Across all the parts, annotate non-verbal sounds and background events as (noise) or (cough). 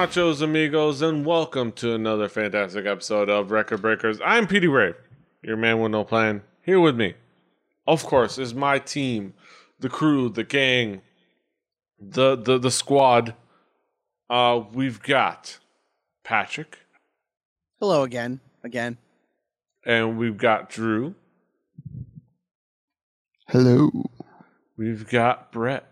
Buenos nachos, amigos, and welcome to another fantastic episode of Record Breakers. I'm Petey Rave, your man with no plan. Here with me, of course, is my team, the crew, the gang, the the the squad. Uh, we've got Patrick, Hello again. Again. and we've got Drew. Hello. We've got Brett.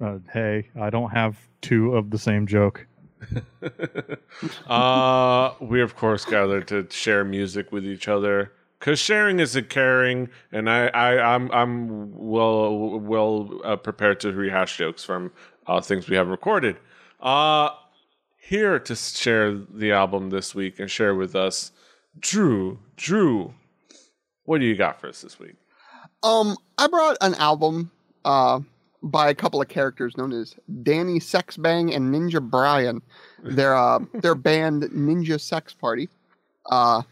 Uh, hey, I don't have two of the same joke. (laughs) uh, we of course gathered to share music with each other because sharing is a caring, and I, I I'm I'm well well uh, prepared to rehash jokes from uh, things we have recorded. Uh, here to share the album this week and share with us, Drew. Drew, what do you got for us this week? Um, I brought an album uh by a couple of characters known as Danny Sexbang and Ninja Brian. Their uh (laughs) their band Ninja Sex Party. Uh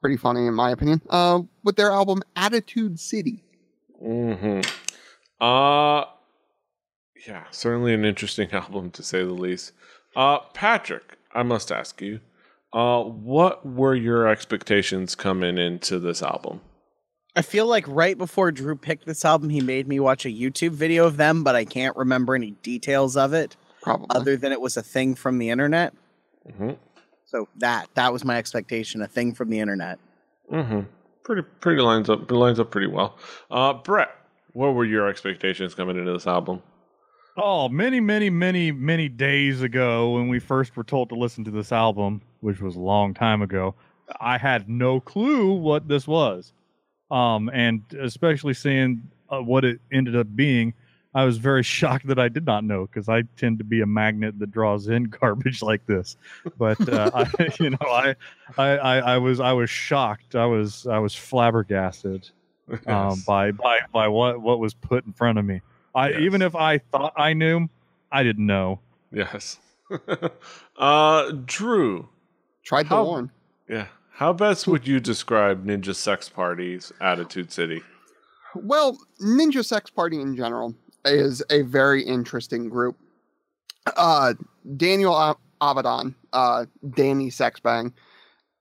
pretty funny in my opinion. Uh with their album Attitude City. hmm Uh yeah, certainly an interesting (laughs) album to say the least. Uh Patrick, I must ask you, uh what were your expectations coming into this album? I feel like right before Drew picked this album, he made me watch a YouTube video of them, but I can't remember any details of it Probably. other than it was a thing from the internet. hmm So that that was my expectation, a thing from the internet. hmm Pretty pretty lines up lines up pretty well. Uh Brett, what were your expectations coming into this album? Oh, many, many, many, many days ago, when we first were told to listen to this album, which was a long time ago, I had no clue what this was. Um, and especially seeing uh, what it ended up being, I was very (laughs) shocked that I did not know because I tend to be a magnet that draws in (laughs) garbage like this. But uh, (laughs) I, you know, I, I, I, I was, I was shocked. I was, I was flabbergasted um, by by by what what was put in front of me. I Yes. even if I thought I knew, I didn't know. yes. uh Drew, Tried to How- warn. yeah. How best would you describe Ninja Sex Party's Attitude City? Well, Ninja Sex Party in general is a very interesting group. Uh, Daniel A- Avidan, uh, Danny Sexbang,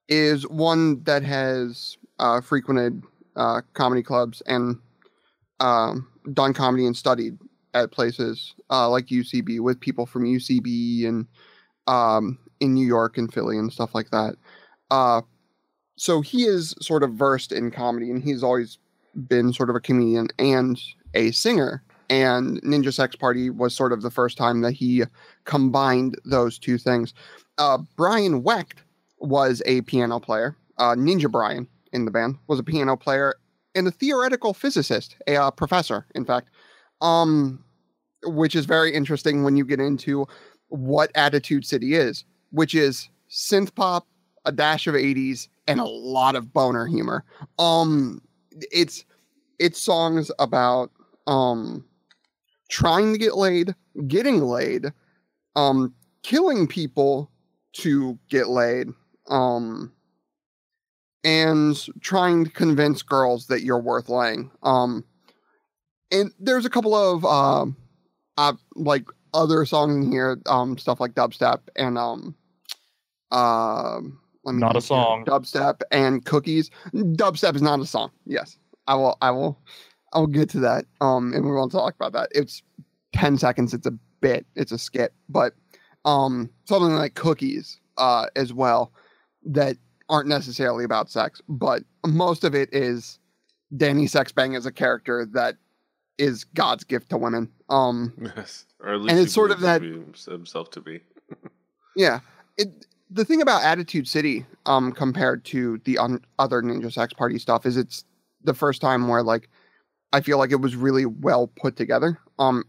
is one that has uh, frequented uh, comedy clubs and um, done comedy and studied at places uh, like UCB with people from UCB and um, in New York and Philly and stuff like that. So he is sort of versed in comedy and he's always been sort of a comedian and a singer. And Ninja Sex Party was sort of the first time that he combined those two things. Uh, Brian Wecht was a piano player. Uh, Ninja Brian in the band was a piano player and a theoretical physicist, a uh, professor, in fact. Um, which is very interesting when you get into what Attitude City is, which is synth pop, a dash of 80s, and a lot of boner humor. Um, it's it's songs about um trying to get laid, getting laid, um, killing people to get laid, um, and trying to convince girls that you're worth laying. Um, and there's a couple of um, uh, like other songs in here, um, stuff like dubstep and um, um. Let me Not a think here. song. Dubstep and cookies. Dubstep is not a song. Yes, I will. I will. I will get to that. Um, and we won't talk about that. It's ten seconds. It's a bit. It's a skit. But um, something like cookies, uh, as well, that aren't necessarily about sex, but most of it is Danny Sexbang as a character that is God's gift to women. Um, (laughs) Yes. Or at least And he it's sort of believes that- himself to be. (laughs) Yeah. It the thing about Attitude City, um, compared to the un- other Ninja Sex Party stuff, is it's the first time where like I feel like it was really well put together. Um,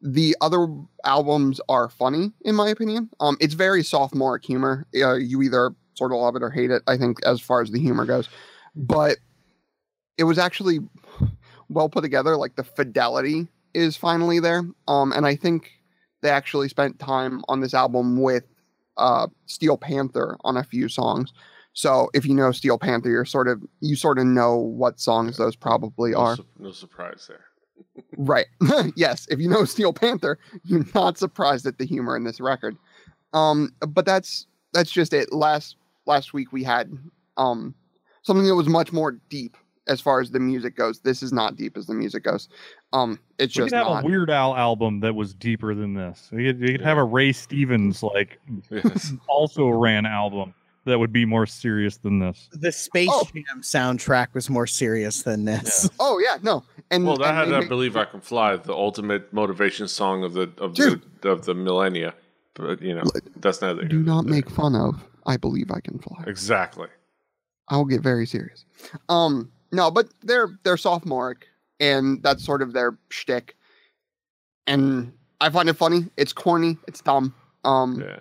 the other albums are funny in my opinion. Um, it's very sophomoric humor. Uh, you either sort of love it or hate it. I think as far as the humor goes, but it was actually well put together. Like the fidelity is finally there. Um, and I think they actually spent time on this album with uh, Steel Panther on a few songs. So if you know Steel Panther, you're sort of you sort of know what songs those probably No, are. su- no surprise there. (laughs) Right. (laughs) yes. If you know Steel Panther, you're not surprised at the humor in this record. Um, but that's that's just it. Last last week we had um something that was much more deep as far as the music goes. This is not deep as the music goes. Um, it's We just could have not. a Weird Al album that was deeper than this. We could, we could have a Ray Stevens like Yes. (laughs) also ran album that would be more serious than this. The Space Oh. Jam soundtrack was more serious than this. (laughs) Oh yeah, no. And Well, that and had they I believe I can fly, the ultimate motivation song of the of Dude. the of the millennia. But you know, that's neither. do not nor make fun of. I believe I can fly. exactly. I will get very serious. Um, no, but they're they're sophomoric, and that's sort of their shtick. And I find it funny. It's corny. It's dumb. Um, Yeah.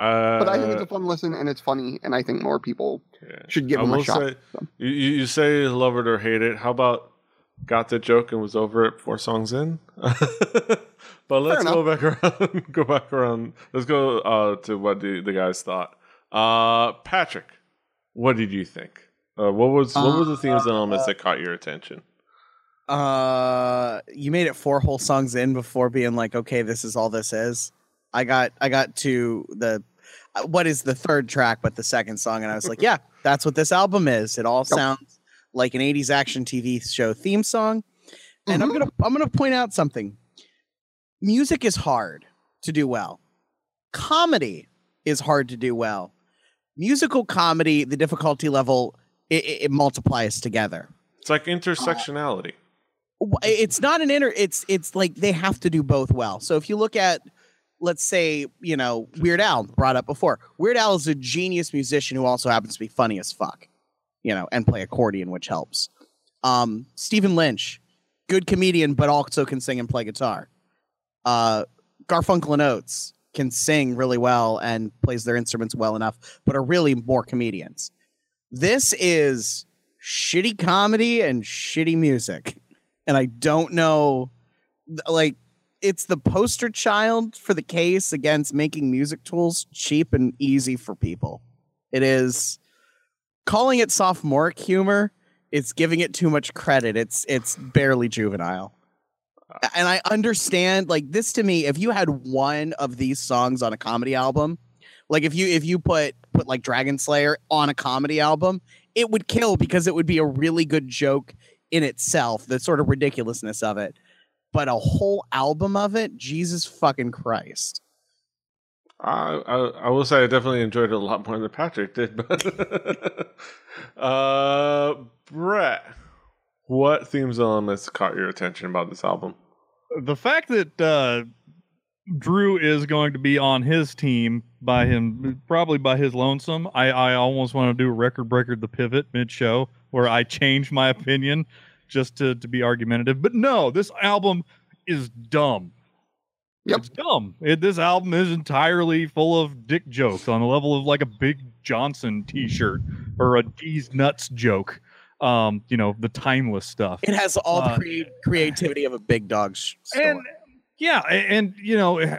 Uh, but I think it's a fun listen, and it's funny, and I think more people yeah. should give I them a shot. say- So, You, you you say love it or hate it. How about got the joke and was over it four songs in? (laughs) but let's go back (laughs) around. go back around. Let's go uh, to what the, the guys thought. Uh, Patrick, what did you think? Uh, what was what were the themes and elements that caught your attention? Uh, you made it four whole songs in before being like, okay, this is all this is. I got I got to the uh, what is the third track, but the second song, and I was like, (laughs) yeah, that's what this album is. It all sounds like an '80s action TV show theme song. And I'm Mhm. gonna I'm gonna point out something. Music is hard to do well. Comedy is hard to do well. Musical comedy, the difficulty level, it, it, it multiplies together. It's like intersectionality. w- it's not an inner it's it's like they have to do both well. So if you look at let's say you know weird al brought up before weird al is a genius musician who also happens to be funny as fuck you know and play accordion which helps. Um stephen lynch good comedian but also can sing and play guitar. Uh garfunkel and oates can sing really well and plays their instruments well enough but are really more comedians this is shitty comedy and shitty music and I don't know, like, it's the poster child for the case against making music tools cheap and easy for people. It is calling it sophomoric humor. It's giving it too much credit. It's it's barely juvenile. And I understand, like this to me, if you had one of these songs on a comedy album, like if you if you put put like Dragon Slayer on a comedy album, it would kill because it would be a really good joke in itself, the sort of ridiculousness of it. But a whole album of it, Jesus fucking Christ. I, I I will say I definitely enjoyed it a lot more than Patrick did. But (laughs) uh, Brett, what themes elements caught your attention about this album? The fact that uh, Drew is going to be on his team by him, probably by his lonesome, I, I almost want to do a record breaker, the pivot mid show, where I change my opinion just to, to be argumentative. But no, this album is dumb. Yep. It's dumb. It, this album is entirely full of dick jokes on the level of like a Big Johnson T-shirt or a D's nuts joke. Um, you know, the timeless stuff. It has all Uh, the crea- creativity of a big dog sh- and yeah, and you know, eh,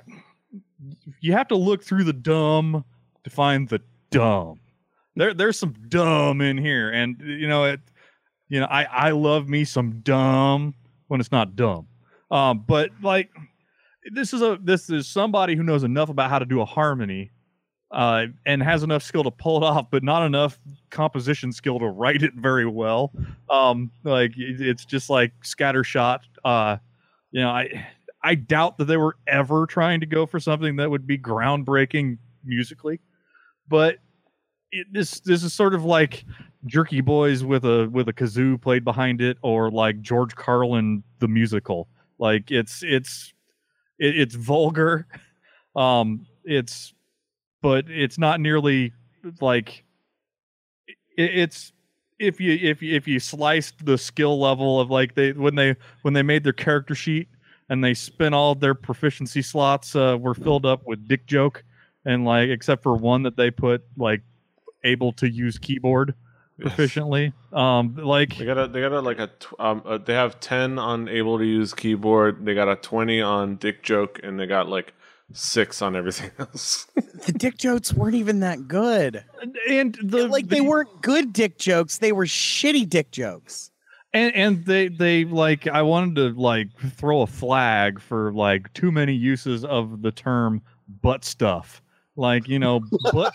you have to look through the dumb to find the dumb. There, there's some dumb in here, and you know, it, you know, I, I love me some dumb when it's not dumb. Um, but like, this is a this is somebody who knows enough about how to do a harmony, uh, and has enough skill to pull it (laughs) off, but not enough composition skill to write it very well. Um, like it- it's just like scattershot. Uh, you know, I I doubt that they were ever trying to go for something that would be groundbreaking musically, but it, this this is sort of like Jerky Boys with a with a kazoo played behind it, or like George Carlin the musical. Like it's it's it, it's vulgar, (laughs) um, it's but it's not nearly like it, it's if you if you if you sliced the skill level of like they when they when they made their character sheet and they spent all their proficiency slots uh, were filled up with dick joke and like except for one that they put like able to use keyboard Yes. proficiently um like They got a they got a like a tw- um uh, they have ten on able to use keyboard. They got a twenty on dick joke, and they got like six on everything (laughs) else. the dick jokes weren't even that good. and the like they weren't good dick jokes, they were shitty dick jokes. And and they they like i wanted to like throw a flag for like too many uses of the term butt stuff like you know, but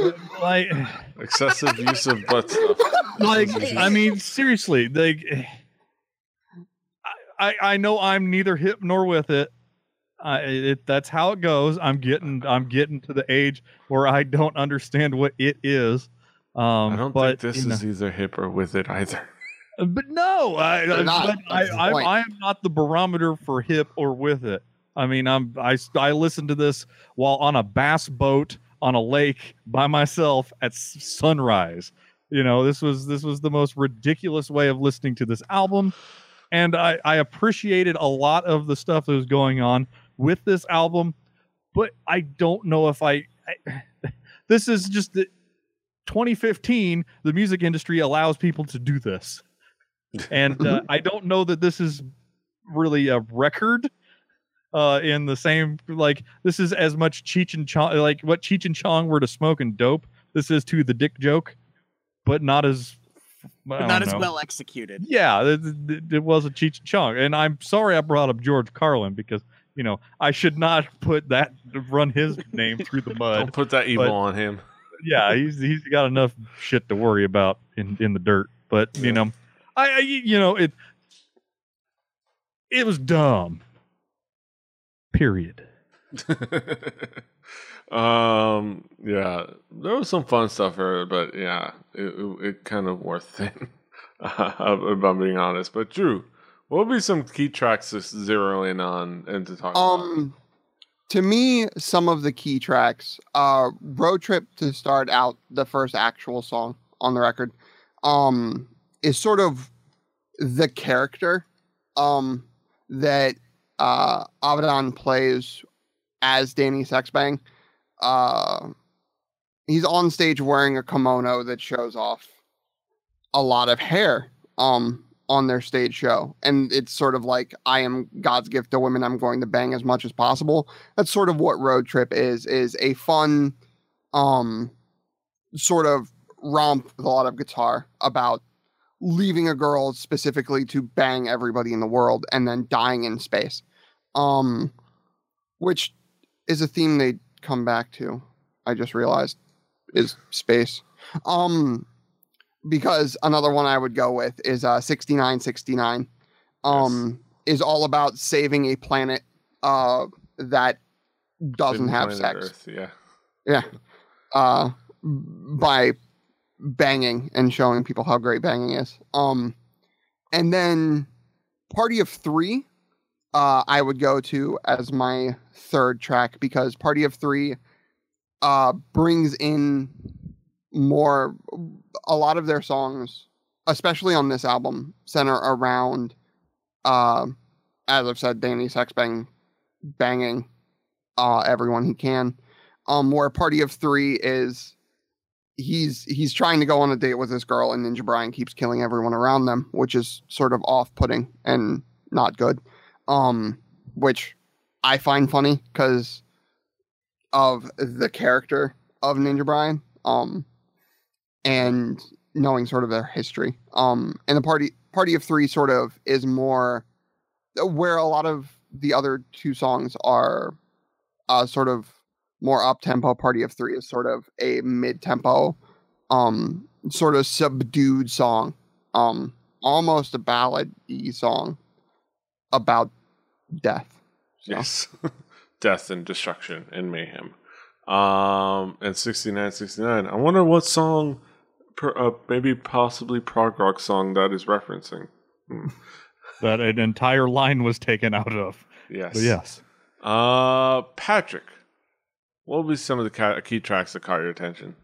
(laughs) like (sighs) Excessive use of butt stuff. like I mean seriously, like I I know I'm neither hip nor with it. I it, that's how it goes. I'm getting I'm getting to the age where I don't understand what it is. Um, I don't but, think this you know- is either hip or with it either. Uh, but no, I, They're uh, not. but I, That's the I, point. I am not the barometer for hip or with it. I mean, I'm I I listened to this while on a bass boat on a lake by myself at s- sunrise. You know, this was this was the most ridiculous way of listening to this album, and I I appreciated a lot of the stuff that was going on with this album, but I don't know if I. I (sighs) this is just the 2015. The music industry allows people to do this and uh, I don't know that this is really a record. Uh, in the same like this is as much Cheech and Chong like what Cheech and Chong were to smoke and dope. This is to the dick joke, but not as but not as know. well executed. Yeah, it, it, it was a Cheech and Chong, and I'm sorry I brought up George Carlin because you know I should not (laughs) put that run his name through the mud Don't put that evil but- on him. yeah, he's he's got enough shit to worry about in in the dirt. But you Yeah. know, I, I you know it it was dumb. Period. (laughs) um, yeah, there was some fun stuff here, but yeah, it, it, it kind of wore thin, (laughs) if I'm being honest. But Drew, what would be some key tracks to zero in on and to talk about? Um, to me, some of the key tracks, uh, "Road Trip" to start out the first actual song on the record, um, is sort of the character, um, that uh, Avidan plays as Danny Sexbang. Uh, he's on stage wearing a kimono that shows off a lot of hair. Um, on their stage show and it's sort of like i am god's gift to women i'm going to bang as much as possible that's sort of what road trip is is a fun um sort of romp with a lot of guitar about leaving a girl specifically to bang everybody in the world and then dying in space. Um which is a theme they come back to i just realized is space. Um because another one I would go with is uh 6969 um is all about saving a planet uh that doesn't Didn't have sex. Earth, yeah. yeah. Uh by banging and showing people how great banging is. Um and then party of 3 uh I would go to as my third track because party of 3 uh brings in more a lot of their songs especially on this album center around uh as i've said danny sexbang banging uh everyone he can. Um where party of three is he's he's trying to go on a date with this girl and ninja brian keeps killing everyone around them which is sort of off-putting and not good um which i find funny because of the character of ninja brian um and knowing sort of their history. Um, and the party party of three sort of is more where a lot of the other two songs are uh, sort of more up tempo. Party of three is sort of a mid tempo, um, sort of subdued song, um, almost a ballad y song about death. So, Yes. (laughs) Death and destruction and mayhem. Um, and 69, 69. I wonder what song, per, uh, maybe possibly prog rock song that is referencing. Hmm. That an entire line was taken out of. Yes. But yes. Uh, Patrick, what will be some of the key tracks that caught your attention?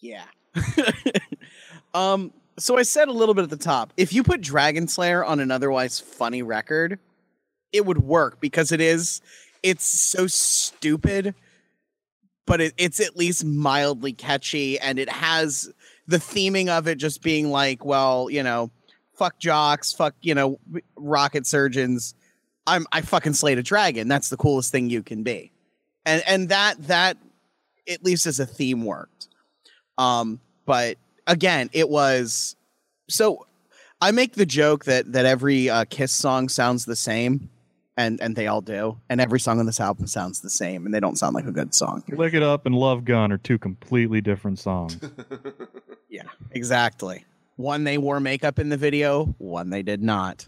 Yeah. (laughs) um. So I said a little bit at the top. If you put Dragon Slayer on an otherwise funny record, it would work because it is. It's so stupid, but it, it's at least mildly catchy, and it has the theming of it just being like, well, you know, fuck jocks, fuck you know, rocket surgeons. I'm I fucking slayed a dragon. That's the coolest thing you can be, and and that that at least as a theme worked. Um, but again, it was so. I make the joke that that every uh, Kiss song sounds the same, and and they all do. And every song on this album sounds the same, and they don't sound like a good song. Lick It Up and Love Gun are two completely different songs. (laughs) Yeah, exactly. One they wore makeup in the video, one they did not.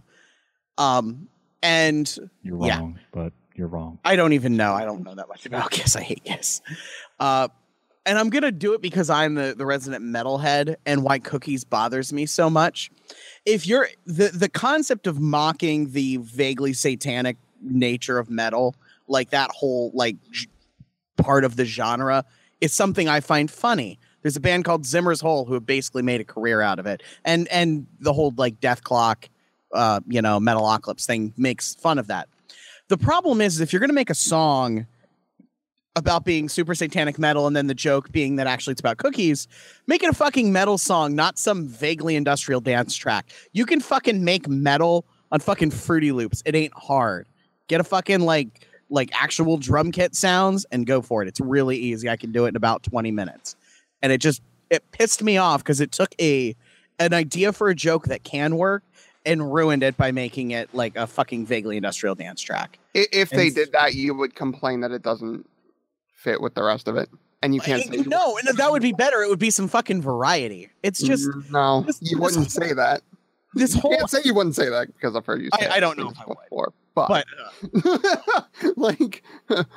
Um, and You're Yeah. wrong, but you're wrong. I don't even know. I don't know that much about (laughs) Kiss. I hate Kiss. Uh, and I'm gonna do it because I'm the, the resident metalhead and why cookies bothers me so much. If you're the the concept of mocking the vaguely satanic nature of metal, like that whole like j- part of the genre, is something I find funny. There's a band called Zimmer's Hole who have basically made a career out of it, and and the whole like Dethklok, uh, you know, Metalocalypse thing makes fun of that. The problem is, if you're going to make a song about being super satanic metal and then the joke being that actually it's about cookies, make it a fucking metal song, not some vaguely industrial dance track. You can fucking make metal on fucking Fruity Loops. It ain't hard. Get a fucking like like actual drum kit sounds and go for it. It's really easy. I can do it in about 20 minutes. And it just it pissed me off because it took a an idea for a joke that can work and ruined it by making it like a fucking vaguely industrial dance track. If they And- did that, you would complain that it doesn't fit with the rest of it, and you can't say Uh, no, and that would be better. It would be some fucking variety. It's just Mm, no. this- you this wouldn't say that. this You whole. can't say you wouldn't say that because I've heard you. I- Say I it don't know if I would. before, but, But (laughs) like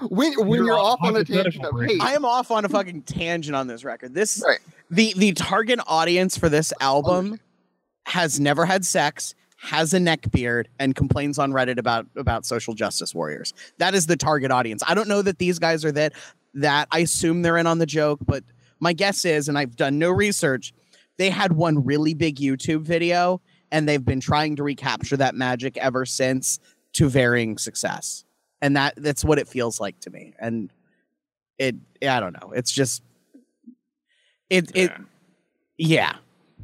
when when you're, You're off on a tangent of hate, I am off on a fucking tangent on this record. This Right. the the target audience for this album has never had sex, has a neck beard, and complains on Reddit about about social justice warriors. That is the target audience. I don't know that these guys are that that I assume they're in on the joke, but my guess is, and I've done no research, they had one really big YouTube video and they've been trying to recapture that magic ever since to varying success. And that that's what it feels like to me. And it I don't know. It's just it it Yeah.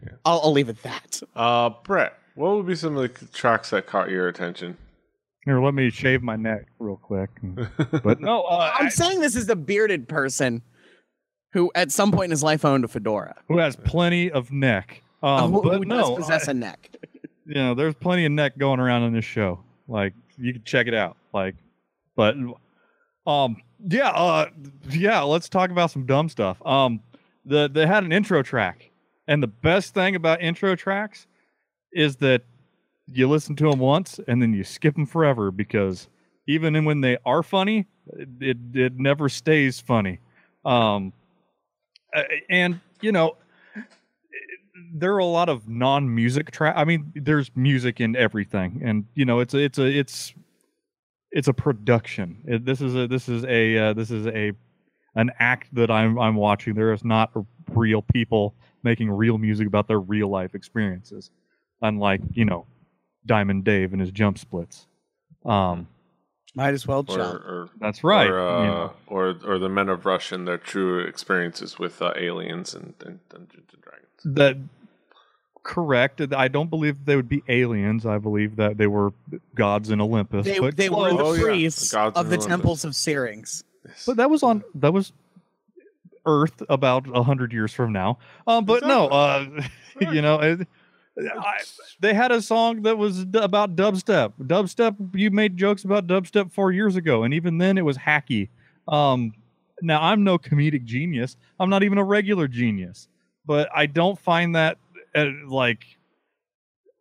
Yeah. Yeah. I'll, I'll leave it at that. Uh, Brett, what would be some of the tracks that caught your attention? Here, let me shave my neck real quick. (laughs) But no, uh, I'm I- saying this is the bearded person who at some point in his life owned a fedora. who has plenty of neck. Um, who, but who no, does possess I- a neck. (laughs) you know, there's plenty of neck going around in this show. Like you can check it out. Like, but um, yeah, uh, yeah. Let's talk about some dumb stuff. Um, the they had an intro track, and the best thing about intro tracks is that you listen to them once and then you skip them forever because even when they are funny, it it, never stays funny. Um, and you know there are a lot of non-music track. I mean, there's music in everything, and you know, it's a, it's a, it's, it's a production. It, this is a, this is a, uh, this is a, an act that I'm, I'm watching. There is not real people making real music about their real life experiences, unlike you know, Diamond Dave and his jump splits. Um, Might as well Or, jump. or that's right. Or, you uh, know. or or the Men of Rush and their true experiences with uh, aliens and, and Dungeons and Dragons. that correct. I don't believe they would be aliens. I believe that they were gods in Olympus. They, but they were close. the Oh, yeah. priests The of of the Olympus. temples of Syrinx. But that was on that was Earth about a hundred years from now. Um, but no, uh, (laughs) you know, it, I, they had a song that was d- about dubstep. Dubstep, you made jokes about dubstep four years ago, and even then it was hacky. Um, now I'm no comedic genius. I'm not even a regular genius, but I don't find that uh, like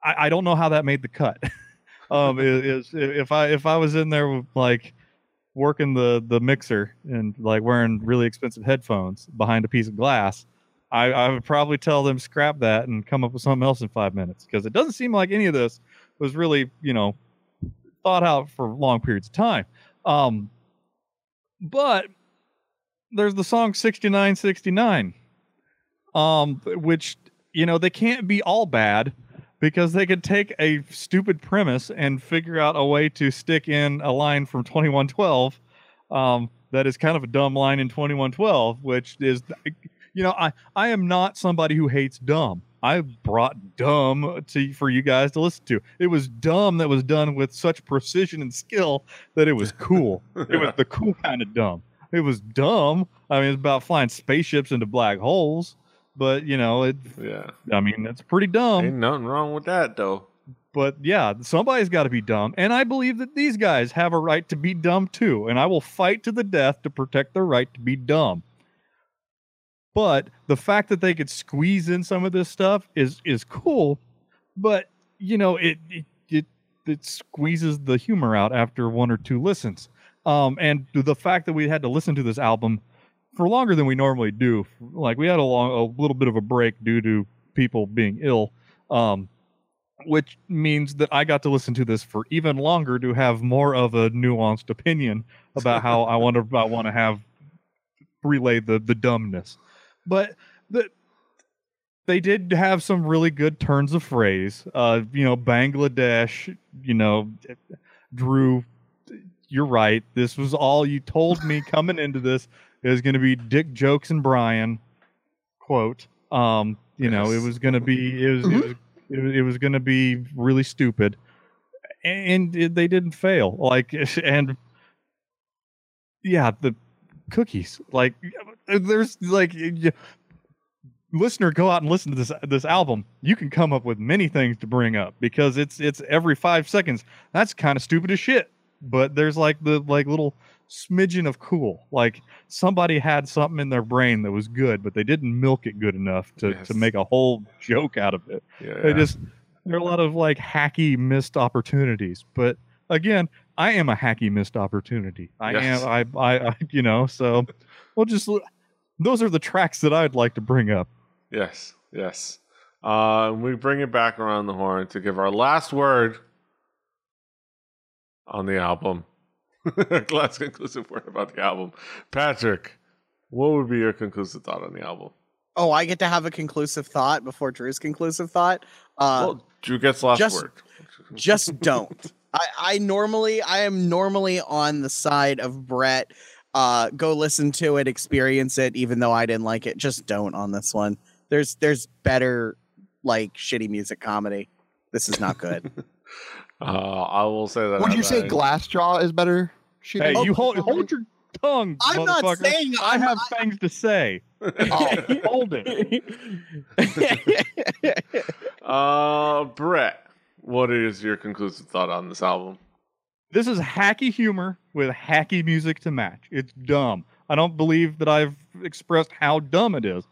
I, I don't know how that made the cut. (laughs) um, is if I if I was in there with like working the the mixer and like wearing really expensive headphones behind a piece of glass, I, I would probably tell them scrap that and come up with something else in five minutes because it doesn't seem like any of this was really you know thought out for long periods of time. Um, but there's the song 6969 um which you know they can't be all bad because they could take a stupid premise and figure out a way to stick in a line from 2112 um, that is kind of a dumb line in 2112 which is you know i i am not somebody who hates dumb. I brought dumb to for you guys to listen to. It was dumb that was done with such precision and skill that it was cool. It was (laughs) the cool kind of dumb. It was dumb. I mean it's about flying spaceships into black holes but you know it yeah, i mean it's pretty dumb ain't nothing wrong with that though. but yeah, somebody's got to be dumb, and I believe that these guys have a right to be dumb too, and I will fight to the death to protect their right to be dumb. But the fact that they could squeeze in some of this stuff is is cool, but you know it it it, it squeezes the humor out after one or two listens. Um, and the fact that we had to listen to this album for longer than we normally do, like we had a long a little bit of a break due to people being ill. Um, which means that I got to listen to this for even longer to have more of a nuanced opinion about how I want to (laughs) I want to have relay the the dumbness. But the they did have some really good turns of phrase. Uh, you know, Bangladesh, you know, Drew, you're right. This was all you told me coming into this. It was going to be Dick jokes and Brian quote. Um, you know, it was going to be it was, it was it was, it was going to be really stupid, and it, they didn't fail. Like (laughs) and yeah, the cookies. Like there's like y- listener go out and listen to this this album. You can come up with many things to bring up because it's it's every five seconds. That's kind of stupid as shit. But there's like the like little smidgen of cool. Like somebody had something in their brain that was good, but they didn't milk it good enough to Yes. to make a whole joke out of it. Yeah, They just there are a lot of like hacky missed opportunities. But again, I am a hacky missed opportunity. I Yes. am I, I I you know, so we'll just those are the tracks that I'd like to bring up. Yes, yes. Uh, we bring it back around the horn to give our last word on the album. (laughs) last conclusive word about the album. Patrick, what would be your conclusive thought on the album? Oh, I get to have a conclusive thought before Drew's conclusive thought. Uh, well, Drew gets last just- word. (laughs) just don't. I, I normally I am normally on the side of Brett. Uh, go listen to it, experience it, even though I didn't like it. Just don't on this one. There's there's better like shitty music comedy. This is not good. (laughs) Uh, I will say that. Would you I- say Glassjaw is better? She Hey, did- you hold hold your tongue. I'm not saying I I'm have things to say. Oh. (laughs) hold it. (laughs) Uh, Brett, what is your conclusive thought on this album? This is hacky humor with hacky music to match. It's dumb. I don't believe that I've expressed how dumb it is,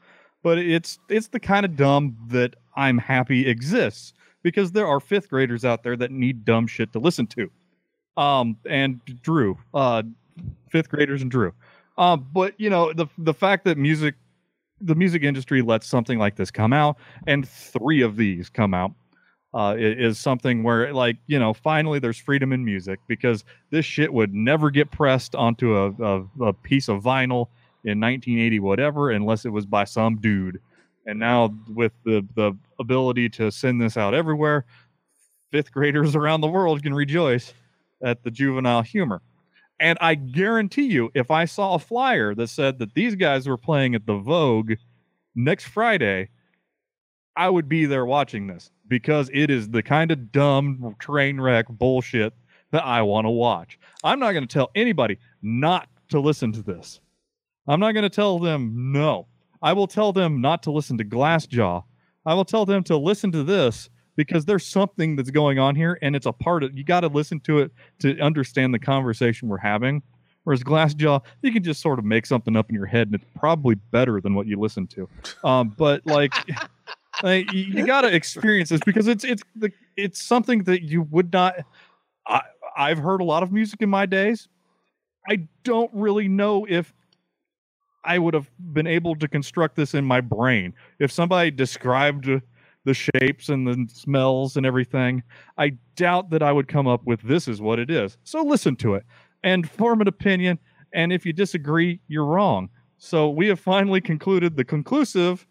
but it's it's the kind of dumb that I'm happy exists because there are fifth graders out there that need dumb shit to listen to. Um, and Drew, uh, fifth graders and Drew. Um, but you know the the fact that music, the music industry lets something like this come out, and three of these come out uh, is something where like you know finally there's freedom in music because this shit would never get pressed onto a, a, a piece of vinyl in 1980 whatever unless it was by some dude and now with the the ability to send this out everywhere fifth graders (laughs) around the world can rejoice at the juvenile humor and i guarantee you if i saw a flyer that said that these guys were playing at the vogue next friday I would be there watching this because it is the kind of dumb train wreck bullshit that I want to watch. I'm not going to tell anybody not to listen to this. I'm not going to tell them no. I will tell them not to listen to Glassjaw. I will tell them to listen to this because there's something that's going on here and it's a part of you got to listen to it to understand the conversation we're having. Whereas Glassjaw, you can just sort of make something up in your head and it's probably better than what you listen to. Um, but like (laughs) like, you, got to experience this because it's it's the it's something that you would not. I I've heard a lot of music in my days. I don't really know if I would have been able to construct this in my brain if somebody described the shapes and the smells and everything. I doubt that I would come up with this is what it is. So listen to it and form an opinion. And if you disagree, you're wrong. So we have finally concluded the conclusive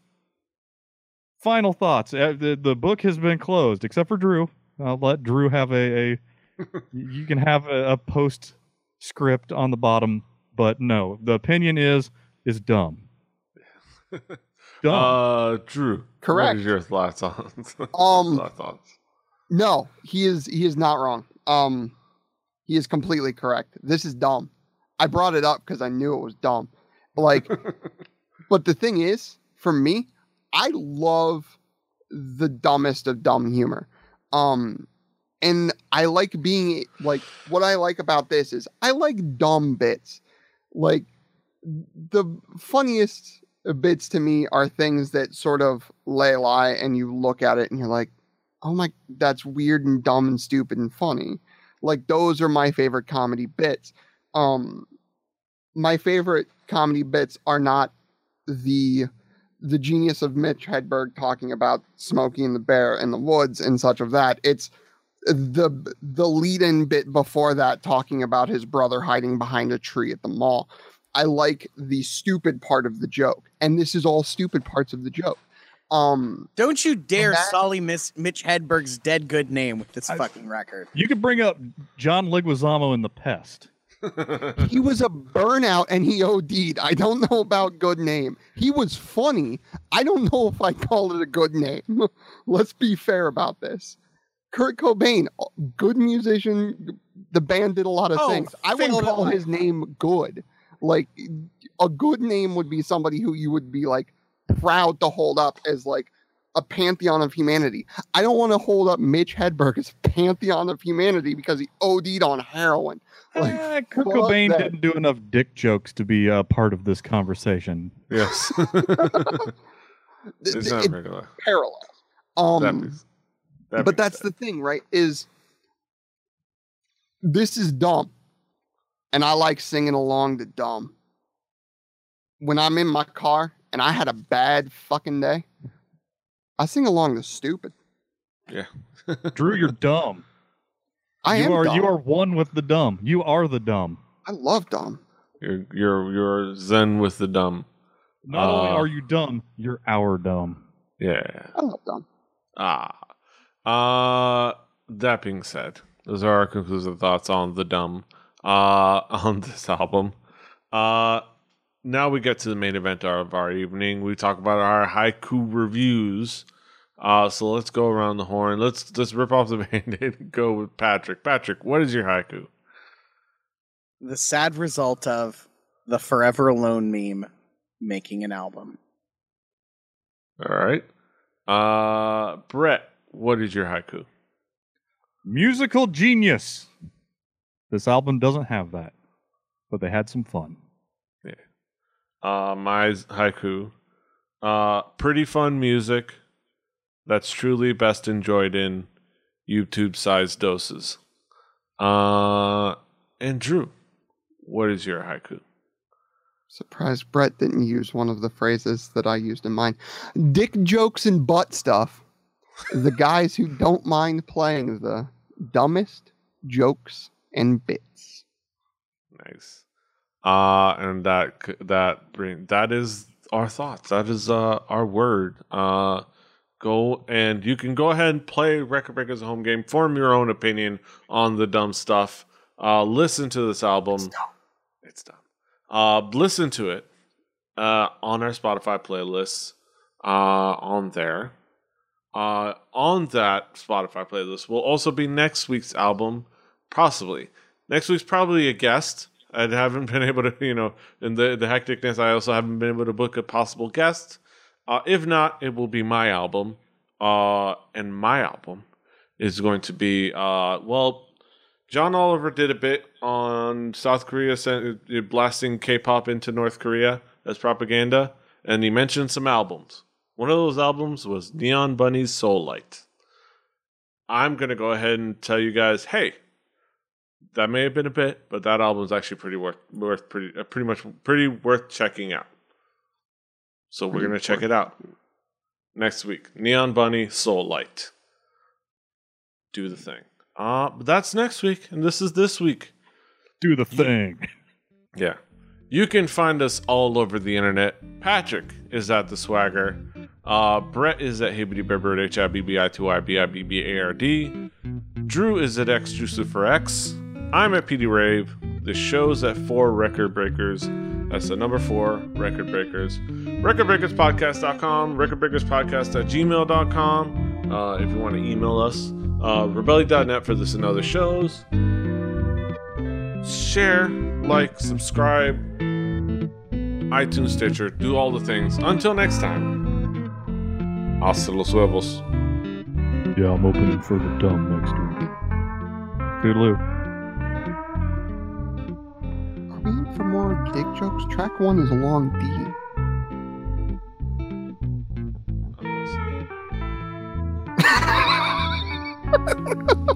final thoughts. Uh, the the book has been closed, except for Drew. I'll let Drew have a. a (laughs) you can have a, a post script on the bottom, but no, the opinion is is dumb. (laughs) dumb. Uh, Drew. Correct. What is your (laughs) thoughts on? Um, thoughts. No, he is he is not wrong. Um, he is completely correct. This is dumb. I brought it up because I knew it was dumb. But like, (laughs) but the thing is, for me, I love the dumbest of dumb humor. Um, and I like being like what I like about this is I like dumb bits. Like the funniest bits to me are things that sort of lay lie and you look at it and you're like, "Oh my, that's weird and dumb and stupid and funny." Like those are my favorite comedy bits. Um my favorite comedy bits are not the the genius of Mitch Hedberg talking about Smokey and the Bear in the woods and such of that. It's the the lead-in bit before that talking about his brother hiding behind a tree at the mall. I like the stupid part of the joke, and this is all stupid parts of the joke. Um, Don't you dare that- sully Miss Mitch Hedberg's dead good name with this I- fucking record. You could bring up John Leguizamo in The Pest. (laughs) he was a burnout and he OD'd. I don't know about good name. He was funny. I don't know if I call it a good name. (laughs) Let's be fair about this. Kurt Cobain, good musician. The band did a lot of Oh, things. I wouldn't call his name good. Like a good name would be somebody who you would be like proud to hold up as like a pantheon of humanity. I don't want to hold up Mitch Hedberg as pantheon of humanity because he OD'd on heroin. Like, Eh, Kurt Cobain that. didn't do enough dick jokes to be uh, part of this conversation. yes. th- it's not it regular. parallels. That Um, makes- that but that's sense. the thing, right? Is this is dumb, and I like singing along to dumb. When I'm in my car and I had a bad fucking day, I sing along to stupid. Yeah. (laughs) Drew, you're dumb. I you am are dumb. you are one with the dumb. You are the dumb. I love dumb. You're you're you're zen with the dumb. Not only Uh, are you dumb, you're our dumb. Yeah. I love dumb. Ah. Uh that being said, those are our conclusive thoughts on the dumb uh (laughs) on this album. Uh now we get to the main event of our evening. We talk about our haiku reviews. Uh so let's go around the horn. Let's let's rip off the (laughs) band-aid and go with Patrick. Patrick, what is your haiku? The sad result of the Forever Alone meme making an album. All right. Uh Brett, what is your haiku? Musical genius. This album doesn't have that, but they had some fun. Uh, my haiku. Uh, pretty fun music that's truly best enjoyed in YouTube sized doses. Uh, and Drew, what is your haiku? Surprised Brett didn't use one of the phrases that I used in mine. Dick jokes and butt stuff. the guys who don't mind playing the dumbest jokes and bits. Nice. Uh, and that that bring that is our thoughts. That is uh our word. Uh, go and you can go ahead and play Record Breakers home game. Form your own opinion on the dumb stuff. Uh, listen to this album. It's dumb. Uh, listen to it uh, on our Spotify playlists uh, on there. Uh, on that Spotify playlist will also be next week's album, possibly. Next week's probably a guest. I haven't (laughs) been able to, you know, in the the hecticness, I also haven't been able to book a possible guest. Uh, if not, it will be my album. Uh, and my album is going to be, uh, well, John Oliver did a bit on South Korea uh, blasting K-pop into North Korea as propaganda, and he mentioned some albums. One of those albums was Neon Bunny's Seoulite. I'm gonna go ahead and tell you guys, hey, that may have been a bit, but that album is actually pretty worth worth pretty uh, pretty much pretty worth checking out. So we're Pretty gonna check it out next week. Neon Bunny Seoulite. Do the thing. Uh, but that's next week, and this is this week. Do the thing. Yeah. You can find us all over the internet. Patrick is at the swagger. Uh, Brett is at Hibbity Bibbard, H I B B I T Y B I B B A R D. Drew is at X for X. I'm at PD Rave. The show's at four record breakers. That's the number four record breakers. Recordbreakerspodcast.com, recordbreakerspodcast at gmail.com. Uh, if you want to email us, uh, for this and other shows. Share, like, subscribe, iTunes, Stitcher, do all the things. Until next time, hasta los huevos. Yeah, I'm opening for the dumb next week. Toodaloo. For more dick jokes? Track one is a long D.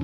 (laughs)